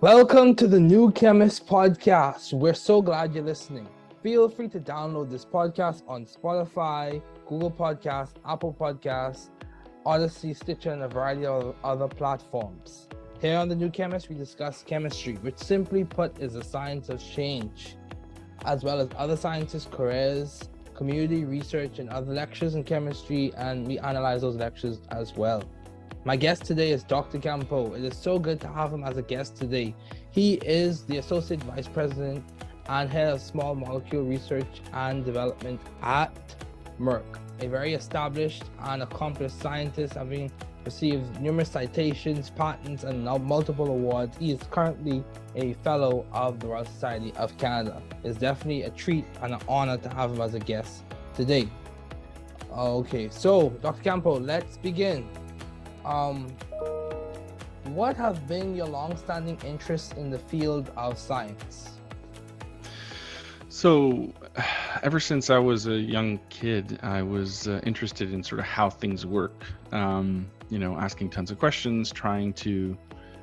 Welcome to the New Chemist Podcast. We're so glad you're listening. Feel free to download this podcast on Spotify, Google Podcasts, Apple Podcasts, Odyssey, Stitcher, and a variety of other platforms. Here on the New Chemist, we discuss chemistry, which simply put is a science of change, as well as other sciences' careers, community research, and other lectures in chemistry, and we analyze those lectures as well. My guest today is Dr. Campeau. It is so good to have him as a guest today. He is the Associate Vice President and Head of Small Molecule Research and Development at Merck, a very established and accomplished scientist, having received numerous citations, patents, and multiple awards. He is currently a fellow of the Royal Society of Canada. It's definitely a treat and an honor to have him as a guest today. Okay, so Dr. Campeau, let's begin. Um, what have been your long-standing interests in the field of science? So, ever since I was a young kid, I was uh, interested in sort of how things work. Um, you know, asking tons of questions, trying to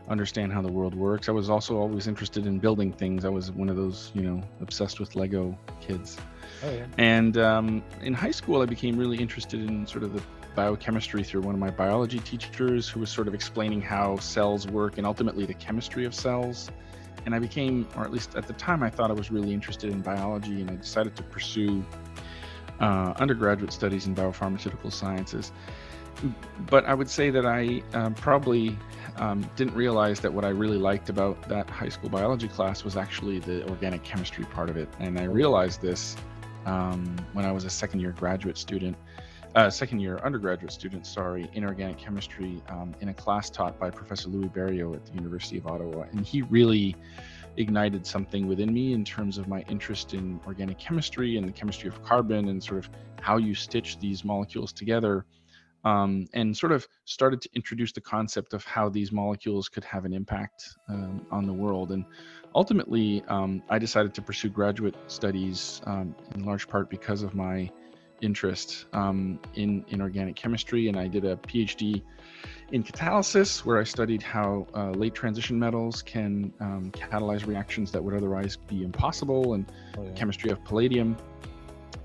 understand how the world works. I was also always interested in building things. I was one of those, you know, obsessed with Lego kids. Oh, yeah. And um, in high school, I became really interested in sort of the biochemistry through one of my biology teachers who was sort of explaining how cells work and ultimately the chemistry of cells. And I became, or at least at the time, I thought I was really interested in biology and I decided to pursue uh, undergraduate studies in biopharmaceutical sciences. But I would say that I um, probably um, didn't realize that what I really liked about that high school biology class was actually the organic chemistry part of it. And I realized this um, when I was a second year graduate student uh, second year undergraduate student, sorry, in organic chemistry um, in a class taught by Professor Louis Barriault at the University of Ottawa. And he really ignited something within me in terms of my interest in organic chemistry and the chemistry of carbon and sort of how you stitch these molecules together. Um, and sort of started to introduce the concept of how these molecules could have an impact um, on the world. And ultimately, um, I decided to pursue graduate studies um, in large part because of my interest um, in, in organic chemistry, and I did a PhD in catalysis, where I studied how uh, late transition metals can um, catalyze reactions that would otherwise be impossible, and oh, yeah. chemistry of palladium.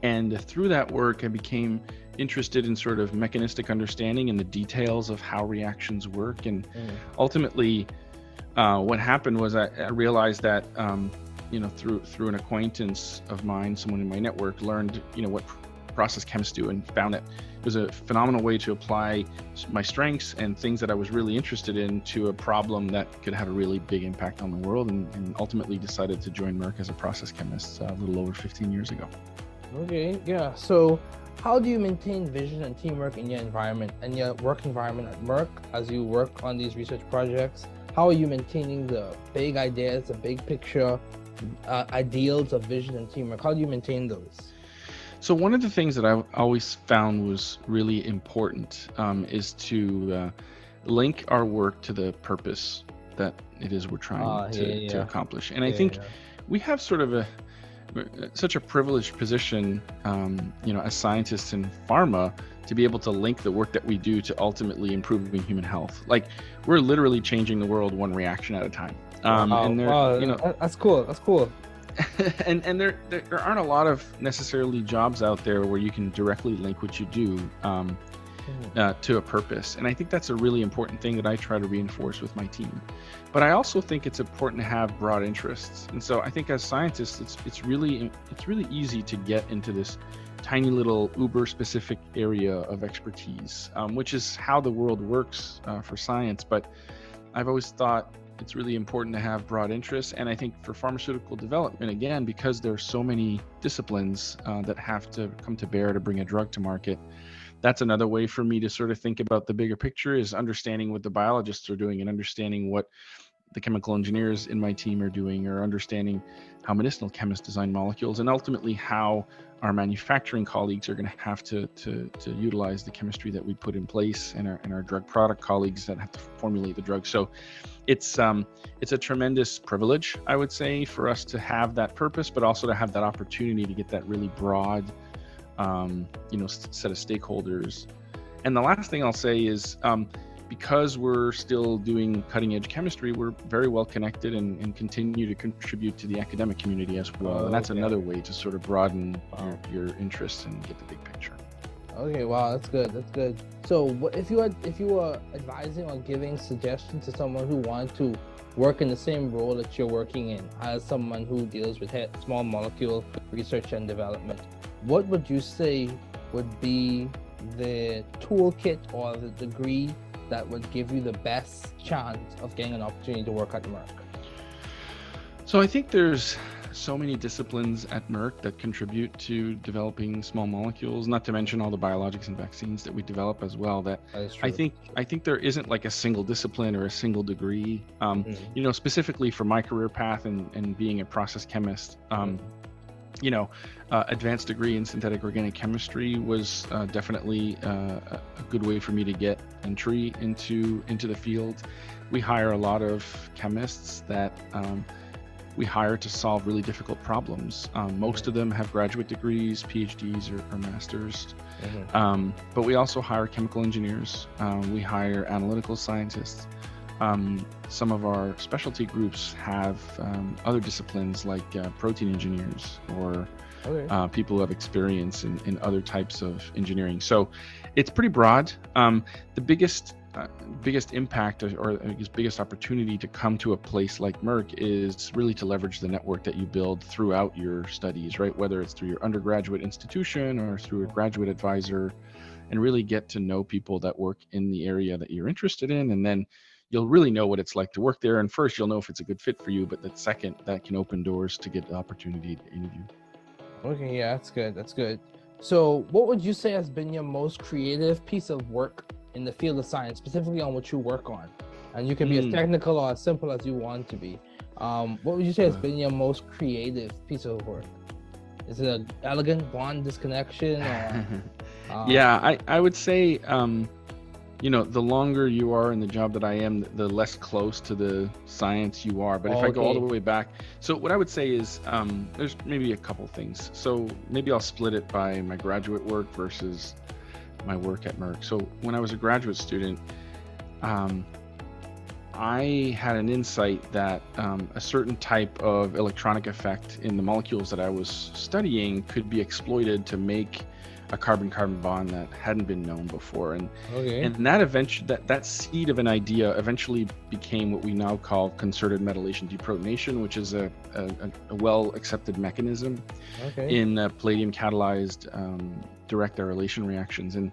And through that work, I became interested in sort of mechanistic understanding and the details of how reactions work. And mm. ultimately, uh, what happened was I, I realized that um, you know through through an acquaintance of mine, someone in my network learned you know what process chemists do and found that it was a phenomenal way to apply my strengths and things that I was really interested in to a problem that could have a really big impact on the world and, and ultimately decided to join Merck as a process chemist uh, a little over 15 years ago. Okay, yeah. So how do you maintain vision and teamwork in your environment and your work environment at Merck as you work on these research projects? How are you maintaining the big ideas, the big picture, uh, ideals of vision and teamwork? How do you maintain those? So one of the things that I always found was really important um, is to uh, link our work to the purpose that it is we're trying uh, to, yeah, yeah. to, accomplish. And yeah, I think we have sort of a such a privileged position, um, you know, as scientists in pharma to be able to link the work that we do to ultimately improving human health. Like we're literally changing the world one reaction at a time. Um, wow, and wow, you know, that's cool. That's cool. and and there, there aren't a lot of necessarily jobs out there where you can directly link what you do um, hmm. uh, to a purpose. And i think that's a really important thing that i try to reinforce with my team. But i also think it's important to have broad interests. And so i think as scientists it's it's really it's really easy to get into this tiny little uber specific area of expertise um, which is how the world works uh, for science. But i've always thought it's really important to have broad interests. And I think for pharmaceutical development, again, because there are so many disciplines uh, that have to come to bear to bring a drug to market, that's another way for me to sort of think about the bigger picture is understanding what the biologists are doing and understanding what the chemical engineers in my team are doing or understanding how medicinal chemists design molecules and ultimately how our manufacturing colleagues are going to have to, to, utilize the chemistry that we put in place and our, and our drug product colleagues that have to formulate the drug. So it's um, it's a tremendous privilege, I would say, for us to have that purpose, but also to have that opportunity to get that really broad, um, you know, set of stakeholders. And the last thing I'll say is, um, because we're still doing cutting edge chemistry, we're very well connected and, and continue to contribute to the academic community as well. Oh, and that's okay. another way to sort of broaden uh, Wow. your, your interests and get the big picture. Okay, wow, that's good. That's good. So, if you had, if you were advising or giving suggestions to someone who wanted to work in the same role that you're working in, as someone who deals with small molecule research and development, what would you say would be the toolkit or the degree that would give you the best chance of getting an opportunity to work at Merck? So I think there's so many disciplines at Merck that contribute to developing small molecules, not to mention all the biologics and vaccines that we develop as well. That That I think I think there isn't like a single discipline or a single degree. Um, Mhm. You know, specifically for my career path and, and being a process chemist, um, you know, uh, advanced degree in synthetic organic chemistry was uh, definitely uh, a good way for me to get entry into into the field. We hire a lot of chemists that um, we hire to solve really difficult problems. Um, most of them have graduate degrees, PhDs, or, or masters. Mhm. Um, but we also hire chemical engineers. Um, we hire analytical scientists. Um, some of our specialty groups have um, other disciplines like uh, protein engineers or Okay. uh, people who have experience in, in other types of engineering. So it's pretty broad. Um, the biggest uh, biggest impact or, or biggest opportunity to come to a place like Merck is really to leverage the network that you build throughout your studies, right? Whether it's through your undergraduate institution or through a graduate advisor, and really get to know people that work in the area that you're interested in, and then you'll really know what it's like to work there. And first, you'll know if it's a good fit for you, but that second, that can open doors to get the opportunity to interview. Okay, yeah, that's good. That's good. So, what would you say has been your most creative piece of work in the field of science, specifically on what you work on? And you can be as Hmm. technical or as simple as you want to be. Um, what would you say has been your most creative piece of work? Is it an elegant bond disconnection? Or, um, yeah, I, I would say, um, you know, the longer you are in the job that I am, the less close to the science you are. But if I go all the way back, so what I would say is um, there's maybe a couple things. So maybe I'll split it by my graduate work versus my work at Merck. So when I was a graduate student, um, I had an insight that um, a certain type of electronic effect in the molecules that I was studying could be exploited to make a carbon-carbon bond that hadn't been known before, and Okay. and that eventually that that seed of an idea eventually became what we now call concerted metallation deprotonation, which is a a, a well accepted mechanism okay. in uh, palladium catalyzed um, direct arylation reactions and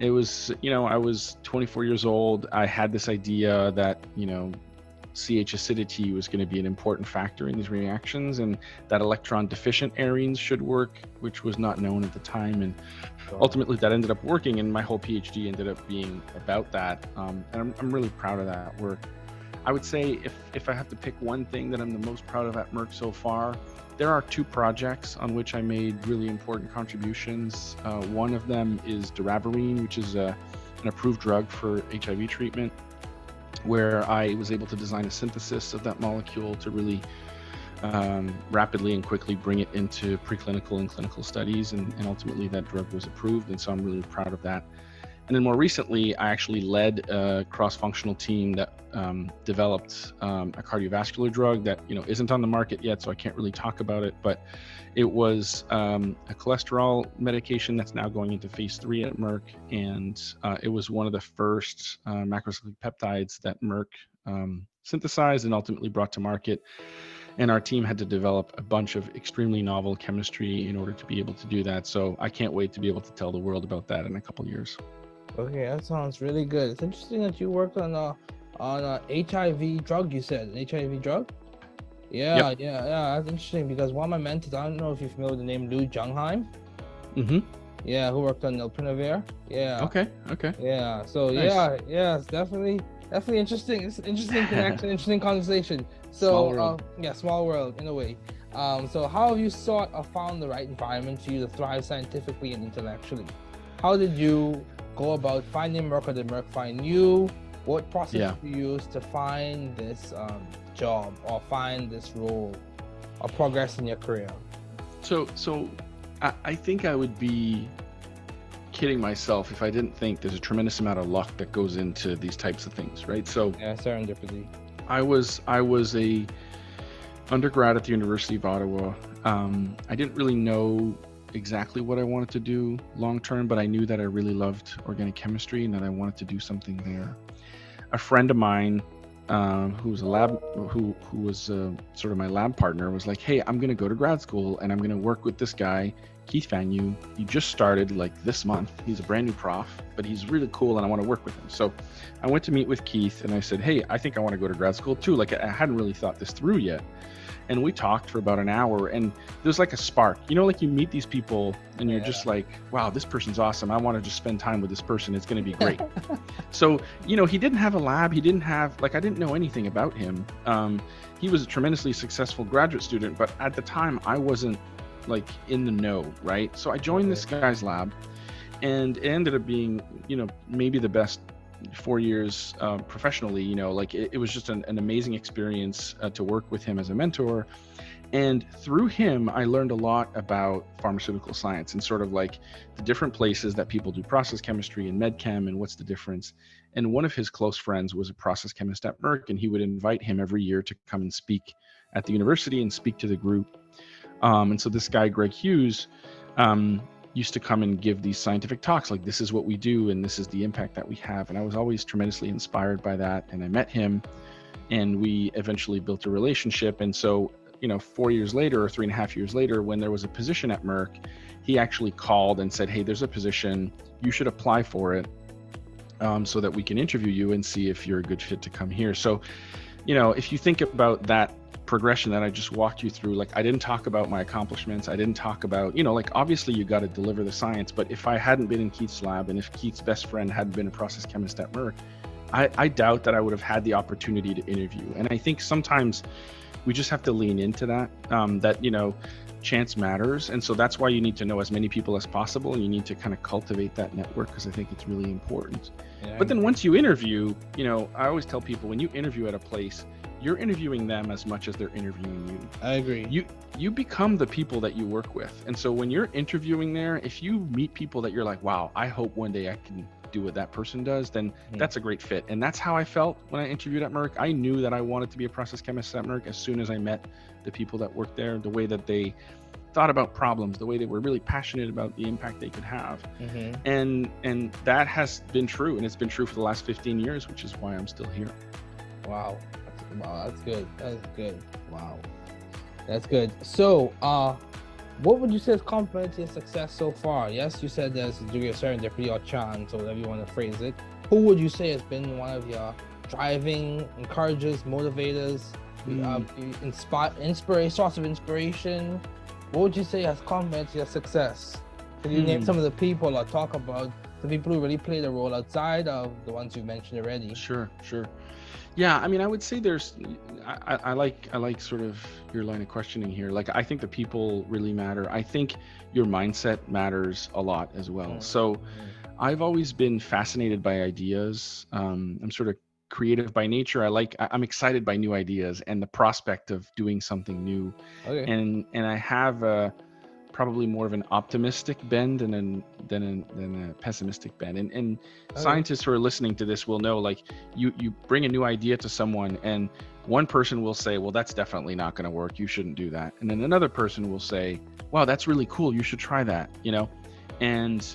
it was you know i was 24 years old i had this idea that you know ch acidity was going to be an important factor in these reactions and that electron deficient arenes should work which was not known at the time and ultimately that ended up working and my whole phd ended up being about that. Um, and I'm, I'm really proud of that work. I would say if if i have to pick one thing that i'm the most proud of at merck so far there are two projects on which i made really important contributions. Uh, one of them is doravirine which is a, an approved drug for hiv treatment where i was able to design a synthesis of that molecule to really um, rapidly and quickly bring it into preclinical and clinical studies, and, and ultimately that drug was approved. And so I'm really proud of that. And then more recently, I actually led a cross-functional team that um, developed um, a cardiovascular drug that you know isn't on the market yet, so I can't really talk about it. But it was um, a cholesterol medication that's now going into phase three at Merck, and uh, it was one of the first uh, macrocyclic peptides that Merck um, synthesized and ultimately brought to market and our team had to develop a bunch of extremely novel chemistry in order to be able to do that so i can't wait to be able to tell the world about that in a couple years Okay, that sounds really good. It's interesting that you worked on a on a HIV drug. You said an HIV drug. Yeah, Yep. yeah, yeah. That's interesting because one of my mentors, I don't know if you're familiar with the name Lou Jungheim. mm-hmm. Yeah, who worked on Nelfinavir. Yeah. okay okay Yeah. So Nice. yeah, yeah, it's definitely definitely interesting. It's interesting connection, interesting conversation. So Small world. uh, yeah, small world in a way. Um, so how have you sought or found the right environment for you to thrive scientifically and intellectually? How did you go about finding Merck or did Merck find you? What process Yeah. did you use to find this um, job or find this role or progress in your career? so so I, I think i would be kidding myself if I didn't think there's a tremendous amount of luck that goes into these types of things, right? So yeah, serendipity. I was I was a undergrad at the University of Ottawa. Um, I didn't really know exactly what I wanted to do long term, but I knew that I really loved organic chemistry and that I wanted to do something there. A friend of mine, um, who was a lab, who who was uh, sort of my lab partner, was like, "Hey, I'm going to go to grad school and I'm going to work with this guy, Keith Fagnou. He just started like this month. He's a brand new prof, but he's really cool and I want to work with him." So, I went to meet with Keith and I said, "Hey, I think I want to go to grad school too." Like I hadn't really thought this through yet and we talked for about an hour and there's like a spark. You know like you meet these people and you're yeah. just like wow this person's awesome. I want to just spend time with this person. It's going to be great. So you know he didn't have a lab. He didn't have like i didn't know anything about him. Um, he was a tremendously successful graduate student but at the time i wasn't like in the know right? So i joined okay. this guy's lab and it ended up being you know maybe the best four years uh, professionally you know like it, it was just an, an amazing experience uh, to work with him as a mentor. And through him i learned a lot about pharmaceutical science and sort of like the different places that people do process chemistry and medchem and what's the difference. And one of his close friends was a process chemist at merck and he would invite him every year to come and speak at the university and speak to the group. Um, and so this guy greg hughes um, used to come and give these scientific talks like this is what we do and this is the impact that we have. And i was always tremendously inspired by that and i met him and we eventually built a relationship. And so you know four years later or three and a half years later when there was a position at merck he actually called and said hey there's a position. You should apply for it um, so that we can interview you and see if you're a good fit to come here. So you know if you think about that progression that I just walked you through, like I didn't talk about my accomplishments. I didn't talk about, you know, like obviously you got to deliver the science, but if I hadn't been in Keith's lab and if Keith's best friend hadn't been a process chemist at Merck, I, I doubt that I would have had the opportunity to interview. And I think sometimes we just have to lean into that, um, that, you know, chance matters. And so that's why you need to know as many people as possible and you need to kind of cultivate that network because I think it's really important. Yeah, but then once you interview, you know, I always tell people when you interview at a place, you're interviewing them as much as they're interviewing you. I agree. You you become the people that you work with. And so when you're interviewing there, if you meet people that you're like, "Wow, I hope one day I can do what that person does," then mm-hmm. that's a great fit. And that's how I felt when I interviewed at Merck. I knew that I wanted to be a process chemist at Merck as soon as I met the people that worked there, the way that they thought about problems, the way they were really passionate about the impact they could have. Mm-hmm. And and that has been true and it's been true for the last 15 years, which is why I'm still here. Wow. Wow, that's good. That's good. Wow. That's good. So, uh, what would you say is complementing success so far? Yes, you said there's a degree of serendipity or chance, or whatever you want to phrase it. Who would you say has been one of your driving, encouragers, motivators, mm. uh, inspire, inspiration, source of inspiration? What would you say has complemented your success? Can you mm. name some of the people or talk about the people who really played a role outside of the ones you mentioned already? Sure, sure. Yeah, I mean, I would say there's, I, I, like, I like sort of your line of questioning here. Like, I think the people really matter. I think your mindset matters a lot as well. So, I've always been fascinated by ideas. Um, I'm sort of creative by nature. I like, I'm excited by new ideas and the prospect of doing something new. Okay. And and I have a probably more of an optimistic bend than an, than a, than a pessimistic bend. And, and oh, okay. scientists who are listening to this will know, like you you bring a new idea to someone, and one person will say, "Well, that's definitely not going to work. You shouldn't do that." And then another person will say, "Wow, that's really cool. You should try that." You know, and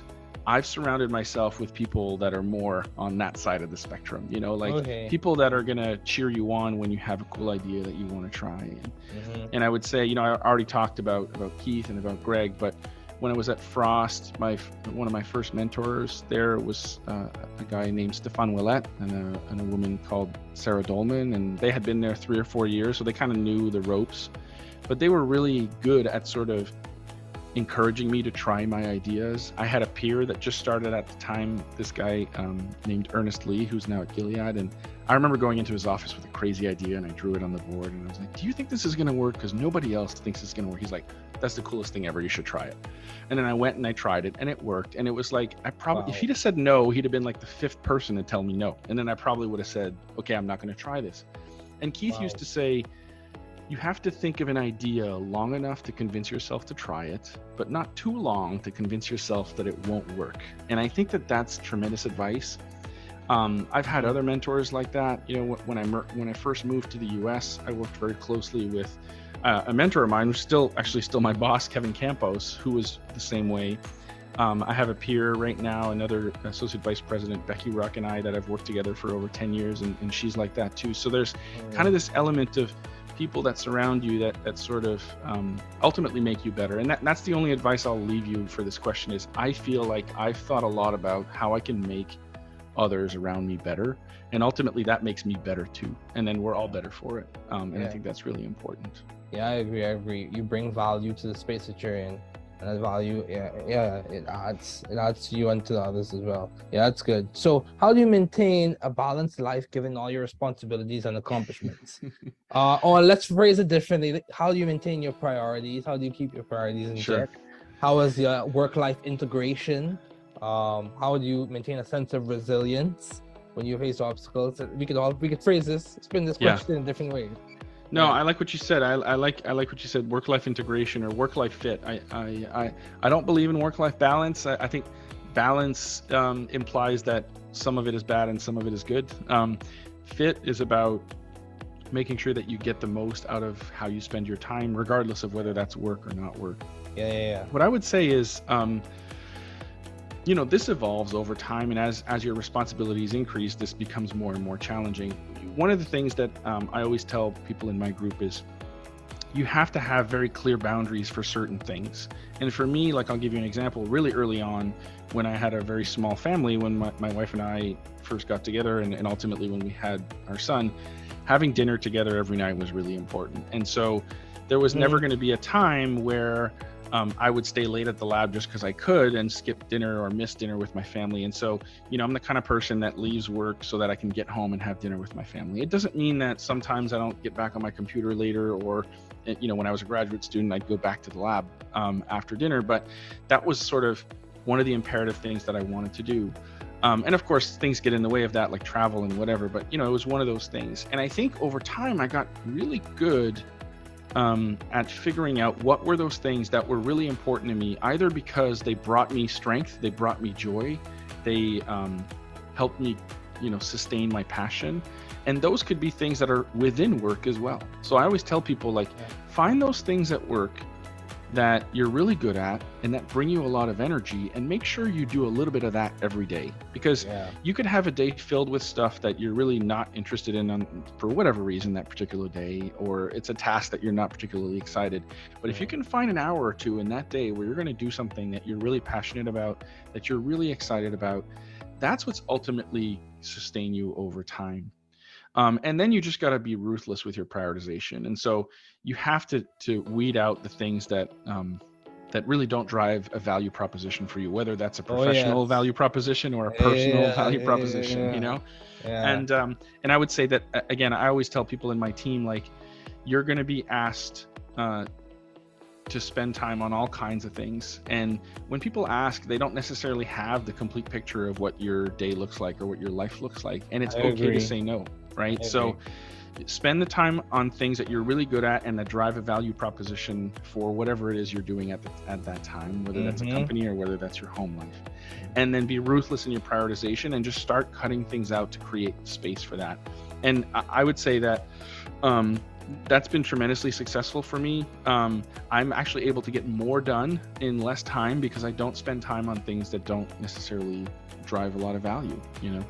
I've surrounded myself with people that are more on that side of the spectrum, you know, like okay. people that are going to cheer you on when you have a cool idea that you want to try. And, mm-hmm. and I would say, you know, I already talked about, about Keith and about Greg, but when I was at Frosst, my one of my first mentors there was uh, a guy named Stefan Willett and a, and a woman called Sarah Dolman, and they had been there three or four years, so they kind of knew the ropes. But they were really good at sort of encouraging me to try my ideas. I had a peer that just started at the time, this guy um, named Ernest Lee, who's now at Gilead. And I remember going into his office with a crazy idea and I drew it on the board and I was like, Do you think this is going to work? Because nobody else thinks it's going to work. He's like, That's the coolest thing ever. You should try it. And then I went and I tried it and it worked. And it was like, I probably, wow. if he'd have said no, he'd have been like the fifth person to tell me no. And then I probably would have said, Okay, I'm not going to try this. And Keith wow. used to say, you have to think of an idea long enough to convince yourself to try it, but not too long to convince yourself that it won't work. And I think that that's tremendous advice. Um, I've had other mentors like that. You know, when I when I first moved to the U.S., I worked very closely with uh, a mentor of mine, who's still actually still my boss, Kevin Campos, who was the same way. Um, I have a peer right now, another associate vice president, Becky Ruck, and I, that I've worked together for over 10 years, and, and she's like that too. So there's kind of this element of people that surround you that that sort of um, ultimately make you better. And that, that's the only advice I'll leave you for this question is I feel like I've thought a lot about how I can make others around me better, and ultimately that makes me better too. And then we're all better for it. Um, and yeah. I think that's really important. Yeah, I agree. I agree. You bring value to the space that you're in and that value yeah yeah it adds it adds you and to the others as well. Yeah that's good. So how do you maintain a balanced life given all your responsibilities and accomplishments? Uh or let's phrase it differently. How do you maintain your priorities? How do you keep your priorities in sure. check? How is your work-life integration um how do you maintain a sense of resilience when you face obstacles? We could all we could phrase this spin this question yeah. in different ways no, I like what you said. I, I like I like what you said. Work life integration or work life fit. I I I, I don't believe in work life balance. I, I think balance um, implies that some of it is bad and some of it is good. Um, fit is about making sure that you get the most out of how you spend your time, regardless of whether that's work or not work. Yeah, yeah, yeah. What I would say is, um, you know, this evolves over time, and as as your responsibilities increase, this becomes more and more challenging one of the things that um, I always tell people in my group is you have to have very clear boundaries for certain things. And for me, like I'll give you an example, really early on when I had a very small family, when my, my wife and I first got together, and, and ultimately when we had our son, having dinner together every night was really important. And so there was mm-hmm. never going to be a time where um, I would stay late at the lab just because I could and skip dinner or miss dinner with my family. And so, you know, I'm the kind of person that leaves work so that I can get home and have dinner with my family. It doesn't mean that sometimes I don't get back on my computer later or, eh, you know, when I was a graduate student, I'd go back to the lab um, after dinner. But that was sort of one of the imperative things that I wanted to do. Um, and of course, things get in the way of that, like travel and whatever. But, you know, it was one of those things. And I think over time, I got really good um, at figuring out what were those things that were really important to me, either because they brought me strength, they brought me joy, they um, helped me, you know, sustain my passion, and those could be things that are within work as well. So I always tell people like, find those things at work that you're really good at and that bring you a lot of energy and make sure you do a little bit of that every day. Because yeah. you could have a day filled with stuff that you're really not interested in on, for whatever reason that particular day or it's a task that you're not particularly excited. But if you can find an hour or two in that day where you're going to do something that you're really passionate about that you're really excited about that's what's ultimately sustain you over time um, and then you just got to be ruthless with your prioritization. And so you have to to weed out the things that um, that really don't drive a value proposition for you, whether that's a professional oh, yes. value proposition or a personal yeah, value yeah, proposition. Yeah, you know, and um, and I would say that again, I always tell people in my team like, you're going to be asked. Uh, to spend time on all kinds of things. And when people ask, they don't necessarily have the complete picture of what your day looks like or what your life looks like. And it's I okay agree. to say no right? So spend the time on things that you're really good at and that drive a value proposition for whatever it is you're doing at the, at that time, whether that's mm-hmm. a company or whether that's your home life. And then be ruthless in your prioritization and just start cutting things out to create space for that. And I would say that um, that's been tremendously successful for me. Um, I'm actually able to get more done in less time because I don't spend time on things that don't necessarily drive a lot of value, you know?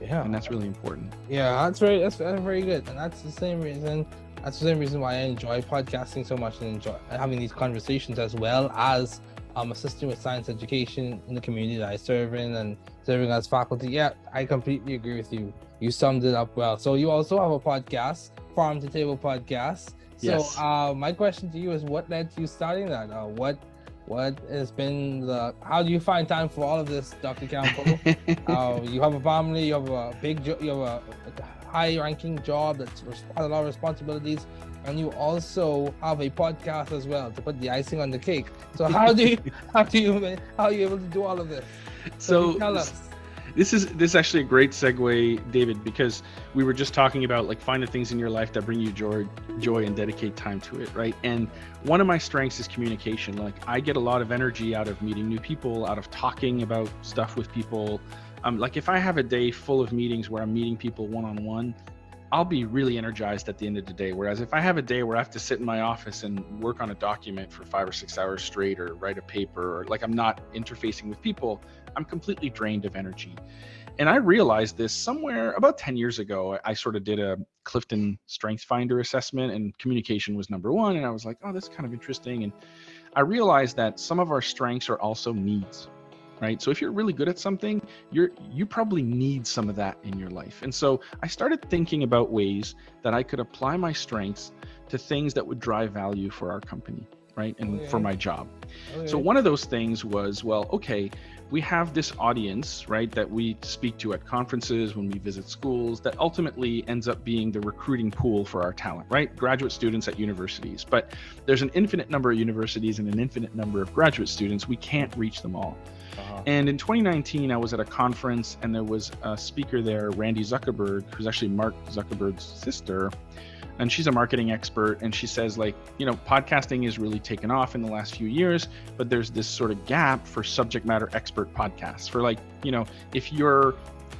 Yeah, and that's really important. Yeah, that's very that's, that's very good, and that's the same reason. That's the same reason why I enjoy podcasting so much and enjoy having these conversations as well as um, assisting with science education in the community that I serve in and serving as faculty. Yeah, I completely agree with you. You summed it up well. So you also have a podcast, Farm to Table Podcast. So yes. uh, my question to you is, what led to you starting that? Uh, what what? Has been the how do you find time for all of this dr campeau? Uh, you have a family you have a big jo- you have a, high ranking job that's has a lot of responsibilities and you also have a podcast as well to put the icing on the cake. So how do you how do you how are you able to do all of this? So, so tell us this is this is actually a great segue, David, because we were just talking about like find the things in your life that bring you joy, joy, and dedicate time to it, right? And one of my strengths is communication. Like I get a lot of energy out of meeting new people, out of talking about stuff with people. Um, like if I have a day full of meetings where I'm meeting people one on one, I'll be really energized at the end of the day. Whereas if I have a day where I have to sit in my office and work on a document for five or six hours straight or write a paper or like I'm not interfacing with people, I'm completely drained of energy. And I realized this somewhere about 10 years ago. I sort of did a Clifton Strength Finder assessment and communication was number one. And I was like, oh, that's kind of interesting. And I realized that some of our strengths are also needs right so if you're really good at something you're you probably need some of that in your life and so i started thinking about ways that i could apply my strengths to things that would drive value for our company right and okay. for my job okay. so one of those things was well okay we have this audience right that we speak to at conferences when we visit schools that ultimately ends up being the recruiting pool for our talent right graduate students at universities but there's an infinite number of universities and an infinite number of graduate students we can't reach them all uh-huh. And in 2019, I was at a conference and there was a speaker there, Randy Zuckerberg, who's actually Mark Zuckerberg's sister. And she's a marketing expert. And she says, like, you know, podcasting is really taken off in the last few years, but there's this sort of gap for subject matter expert podcasts. For like, you know, if you're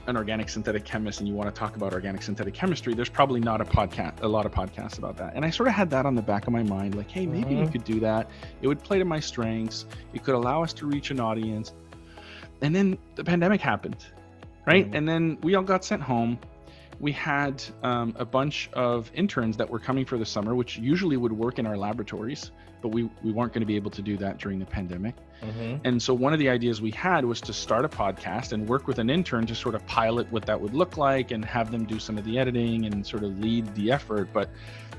an organic synthetic chemist and you want to talk about organic synthetic chemistry, there's probably not a podcast, a lot of podcasts about that. And I sort of had that on the back of my mind, like, hey, maybe mm-hmm. we could do that. It would play to my strengths. It could allow us to reach an audience and then the pandemic happened right mm-hmm. and then we all got sent home we had um, a bunch of interns that were coming for the summer which usually would work in our laboratories but we, we weren't going to be able to do that during the pandemic. Mm-hmm. and so one of the ideas we had was to start a podcast and work with an intern to sort of pilot what that would look like and have them do some of the editing and sort of lead the effort. But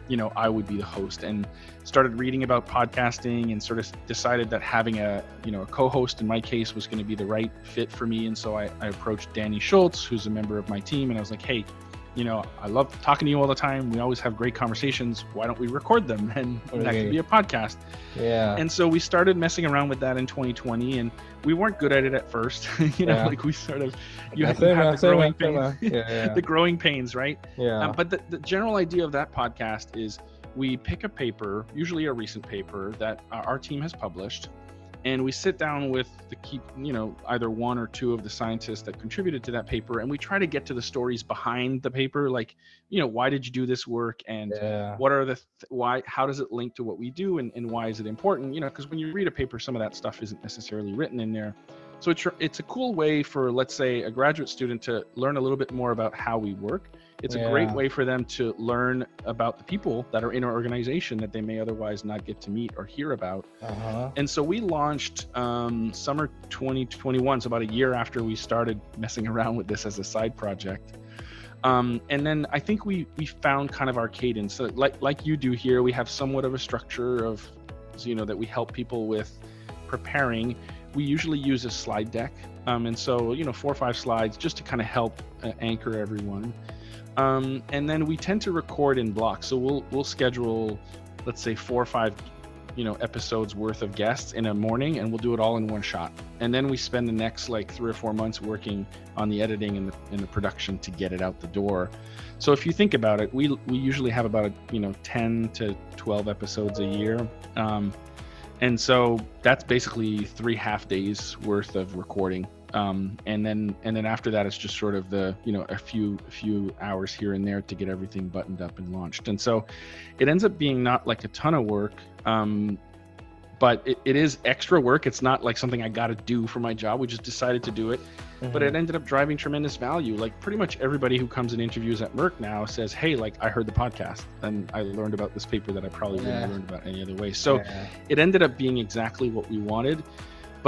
you know I would be the host and started reading about podcasting and sort of decided that having a you know a co-host in my case was going to be the right fit for me. And so I, I approached Danny Schultz who's a member of my team and I was like hey you know, I love talking to you all the time. We always have great conversations. Why don't we record them? And okay. that could be a podcast. Yeah. And so we started messing around with that in 2020, and we weren't good at it at first. you know, yeah. like we sort of you have, you have the growing pains, yeah, yeah. the growing pains, right? Yeah. Um, but the, the general idea of that podcast is we pick a paper, usually a recent paper that our team has published and we sit down with the key you know either one or two of the scientists that contributed to that paper and we try to get to the stories behind the paper like you know why did you do this work and yeah. what are the th- why how does it link to what we do and, and why is it important you know because when you read a paper some of that stuff isn't necessarily written in there so it's it's a cool way for let's say a graduate student to learn a little bit more about how we work it's yeah. a great way for them to learn about the people that are in our organization that they may otherwise not get to meet or hear about. Uh-huh. And so we launched um, summer 2021, so about a year after we started messing around with this as a side project. Um, and then I think we we found kind of our cadence. So like like you do here, we have somewhat of a structure of you know that we help people with preparing. We usually use a slide deck, um, and so you know four or five slides just to kind of help uh, anchor everyone. Um, and then we tend to record in blocks. So we'll we'll schedule, let's say four or five, you know, episodes worth of guests in a morning, and we'll do it all in one shot. And then we spend the next like three or four months working on the editing and the, and the production to get it out the door. So if you think about it, we we usually have about a, you know 10 to 12 episodes a year. Um, and so that's basically three half days worth of recording um, and then and then after that it's just sort of the you know a few a few hours here and there to get everything buttoned up and launched. And so it ends up being not like a ton of work um, but it, it is extra work. It's not like something i got to do for my job. We just decided to do it. Mm-hmm. but it ended up driving tremendous value. Like pretty much everybody who comes and interviews at merck now says hey like i heard the podcast and i learned about this paper that i probably wouldn't have learned about any other way. So yeah. it ended up being exactly what we wanted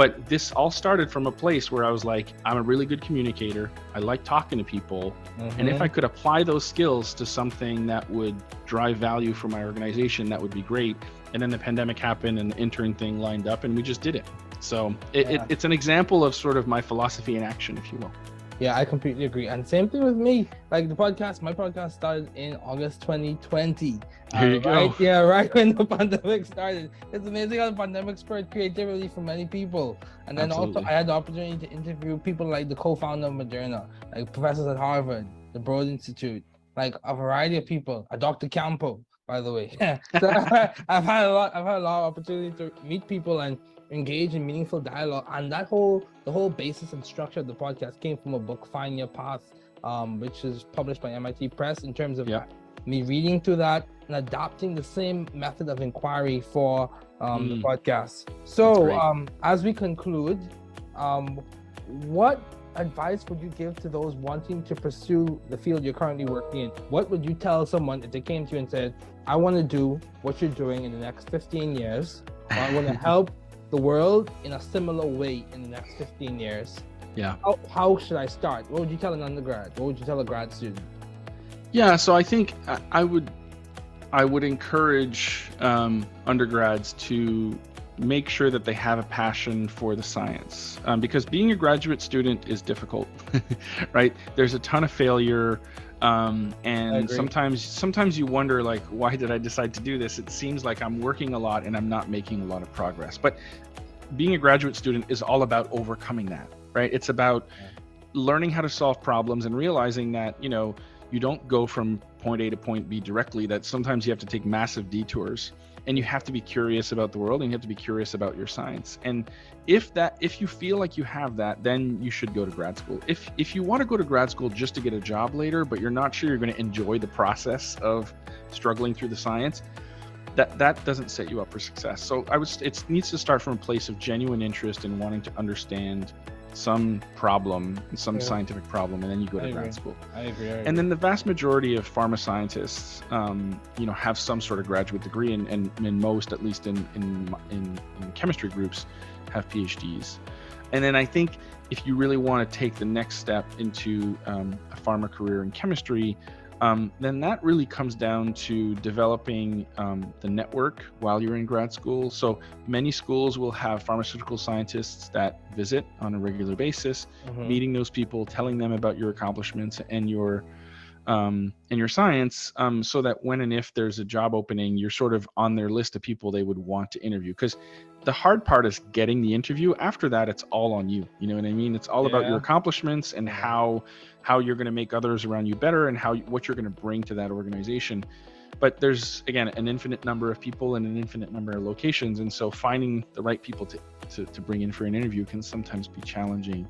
but this all started from a place where I was like, I'm a really good communicator. I like talking to people. Mm-hmm. And if I mm-hmm. could apply those skills to something that would drive value for my organization, that would be great. And then the pandemic happened and the intern thing lined up and we just did it. So it, yeah. it, it's an example of sort of my philosophy in action, if you will. Yeah, I completely agree. And same thing with me. Like the podcast, my podcast started in August 2020. Here you uh, go. Right? Yeah, right when the pandemic started. It's amazing how the pandemic spurred creativity for many people. And then Absolutely. also, I had the opportunity to interview people like the co-founder of Moderna, like professors at Harvard, the Broad Institute, like a variety of people. A Dr. Campeau, by the way. so I've had a lot. I've had a lot of opportunity to meet people and engage in meaningful dialogue. And that whole the whole basis and structure of the podcast came from a book, Find Your Path, um, which is published by MIT Press. In terms of Yeah. me reading through that and adopting the same method of inquiry for um, the Mm. podcast. So, um, as we conclude, um, what advice would you give to those wanting to pursue the field you're currently working in? What would you tell someone if they came to you and said, I want to do what you're doing in the next 15 years, I want to help the world in a similar way in the next 15 years? Yeah. How, how should I start? What would you tell an undergrad? What would you tell a grad student? Yeah, so I think I- I would I would encourage um, undergrads to make sure that they have a passion for the science um, because being a graduate student is difficult, right? There's a ton of failure. Um, and sometimes sometimes you wonder like why did I decide to do this? It seems like I'm working a lot and I'm not making a lot of progress. But being a graduate student is all about overcoming that, right? It's about learning how to solve problems and realizing that, you know, you don't go from point A to point B directly, that sometimes you have to take massive detours and you have to be curious about the world and you have to be curious about your science. And if that if you feel like you have that, then you should go to grad school. If if you want to go to grad school just to get a job later, but you're not sure you're going to enjoy the process of struggling through the science, that that doesn't set you up for success. So I was it needs to start from a place of genuine interest in wanting to understand some problem, some Yeah. scientific problem, and then you go I to agree. grad school. I agree. And then the vast majority of pharma scientists, um, you know, have some sort of graduate degree, and, and, and most, at least in, in in in chemistry groups, have PhDs. And then I think if you really want to take the next step into um, a pharma career in chemistry, um, then that really comes down to developing um, the network while you're in grad school. So many schools will have pharmaceutical scientists that visit on a regular basis Mhm. meeting those people, telling them about your accomplishments and your um, and your science, um, so that when and if there's a job opening, you're sort of on their list of people they would want to interview. Because the hard part is getting the interview. After that, it's all on you. You know what I mean? It's all about your accomplishments and how how you're going to make others around you better and how what you're going to bring to that organization. But there's again an infinite number of people and an infinite number of locations, and so finding the right people to to, to bring in for an interview can sometimes be challenging.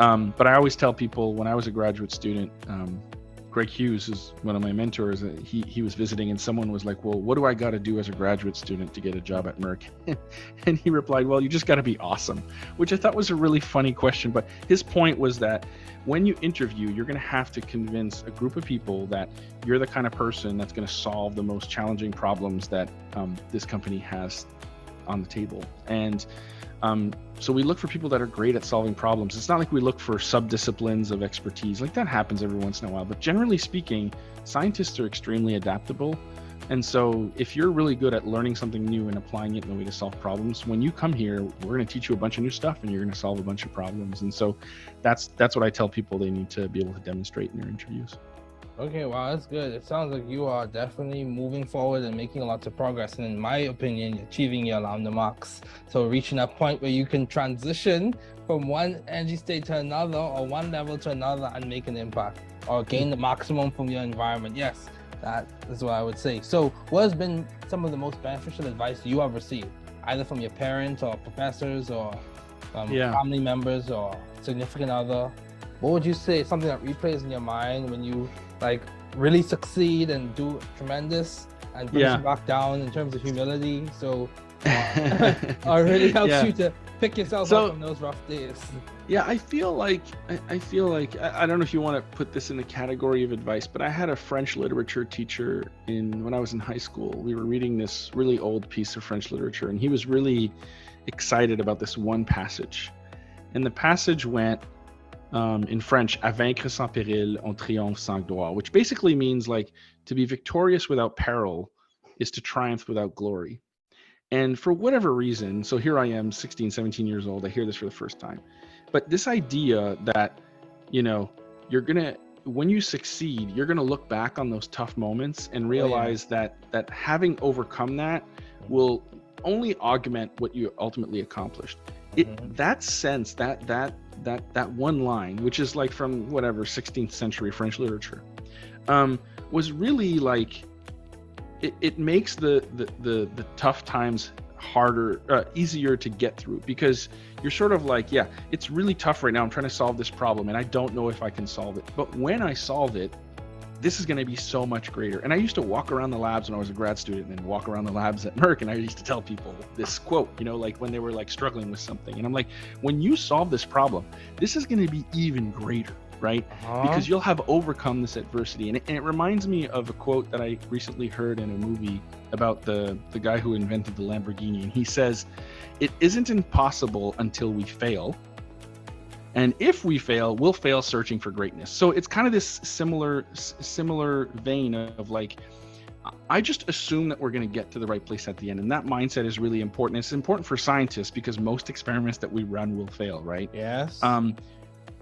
Um, but I always tell people when I was a graduate student, um, Greg Hughes is one of my mentors. He he was visiting, and someone was like, "Well, what do I got to do as a graduate student to get a job at Merck?" and he replied, "Well, you just got to be awesome," which I thought was a really funny question. But his point was that when you interview, you're going to have to convince a group of people that you're the kind of person that's going to solve the most challenging problems that um, this company has on the table. And um, so we look for people that are great at solving problems. It's not like we look for subdisciplines of expertise. Like that happens every once in a while. But generally speaking, scientists are extremely adaptable. And so if you're really good at learning something new and applying it in a way to solve problems, when you come here, we're going to teach you a bunch of new stuff and you're going to solve a bunch of problems. And so that's that's what I tell people they need to be able to demonstrate in their interviews. Okay, wow, that's good. It sounds like you are definitely moving forward and making lots of progress, and in my opinion, achieving your lambda marks. So reaching a point where you can transition from one energy state to another, or one level to another, and make an impact, or gain the maximum from your environment. Yes, that is what I would say. So, what has been some of the most beneficial advice you have received, either from your parents or professors or um, Yeah. family members or significant other? What would you say? Something that replays in your mind when you like really succeed and do tremendous and brings Yeah. you back down in terms of humility. So uh, or really helps Yeah. you to pick yourself So- up from those rough days. Yeah, I feel like I, I feel like I, I don't know if you want to put this in the category of advice, but I had a French literature teacher in when I was in high school. We were reading this really old piece of French literature, and he was really excited about this one passage. And the passage went um, in French, "À vaincre sans péril, on triomphe sans gloire," which basically means like to be victorious without peril is to triumph without glory. And for whatever reason, so here I am, 16, 17 years old, I hear this for the first time. But this idea that you know, you're gonna when you succeed, you're gonna look back on those tough moments and realize oh, yeah. that that having overcome that will only augment what you ultimately accomplished. It mm-hmm. that sense, that that that that one line, which is like from whatever 16th century French literature, um, was really like it, it makes the, the the the tough times harder uh, easier to get through because you're sort of like yeah it's really tough right now. I'm trying to solve this problem and i don't know if i can solve it. But when i solve it this is going to be so much greater and i used to walk around the labs when i was a grad student and walk around the labs at merck and i used to tell people this quote you know like when they were like struggling with something and i'm like when you solve this problem this is going to be even greater right? Uh-huh. Because you'll have overcome this adversity. And it, and it, reminds me of a quote that I recently heard in a movie about the, the guy who invented the Lamborghini. And he says, It isn't impossible until we fail. And if we fail, we'll fail searching for greatness. So it's kind of this similar similar vein of like, I just assume that we're going to get to the right place at the end. And that mindset is really important. It's important for scientists because most experiments that we run will fail, right? Yes. Um,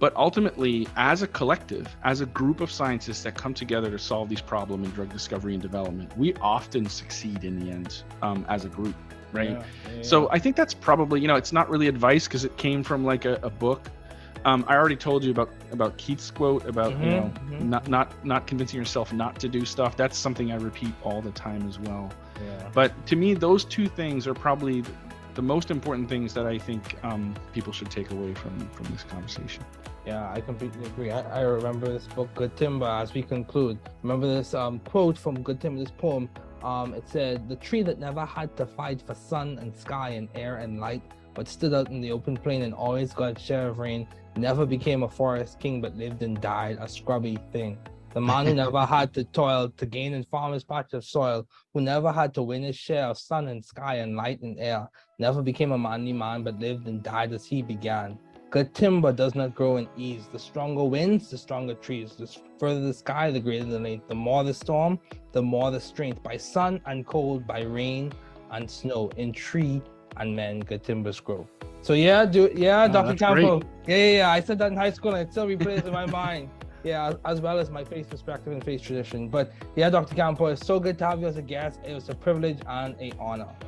but ultimately, as a collective, as a group of scientists that come together to solve these problems in drug discovery and development, we often succeed in the end um, as a group, right? Yeah, yeah, so I think that's probably, you know, it's not really advice because it came from like a, a book. Um, I already told you about about Keith's quote about mm-hmm, you know mm-hmm. not not not convincing yourself not to do stuff. That's something I repeat all the time as well. Yeah. But to me, those two things are probably the most important things that I think um, people should take away from from this conversation. Yeah, I completely agree. I, I remember this book, Good Timber, as we conclude. Remember this um, quote from Good Timber, this poem. Um, it said, The tree that never had to fight for sun and sky and air and light, but stood out in the open plain and always got a share of rain, never became a forest king, but lived and died a scrubby thing. The man who never had to toil to gain in farmer's patch of soil, who never had to win his share of sun and sky and light and air, never became a manly man, but lived and died as he began. Good timber does not grow in ease. The stronger winds, the stronger trees. The further the sky, the greater the length. The more the storm, the more the strength. By sun and cold, by rain and snow, in tree and men, good timbers grow. So yeah, do yeah, oh, Dr. Campeau. Yeah, yeah, yeah, I said that in high school and it still replays in my mind yeah, as well as my faith perspective and faith tradition. But yeah, Dr. Campeau, it's so good to have you as a guest. It was a privilege and a honor.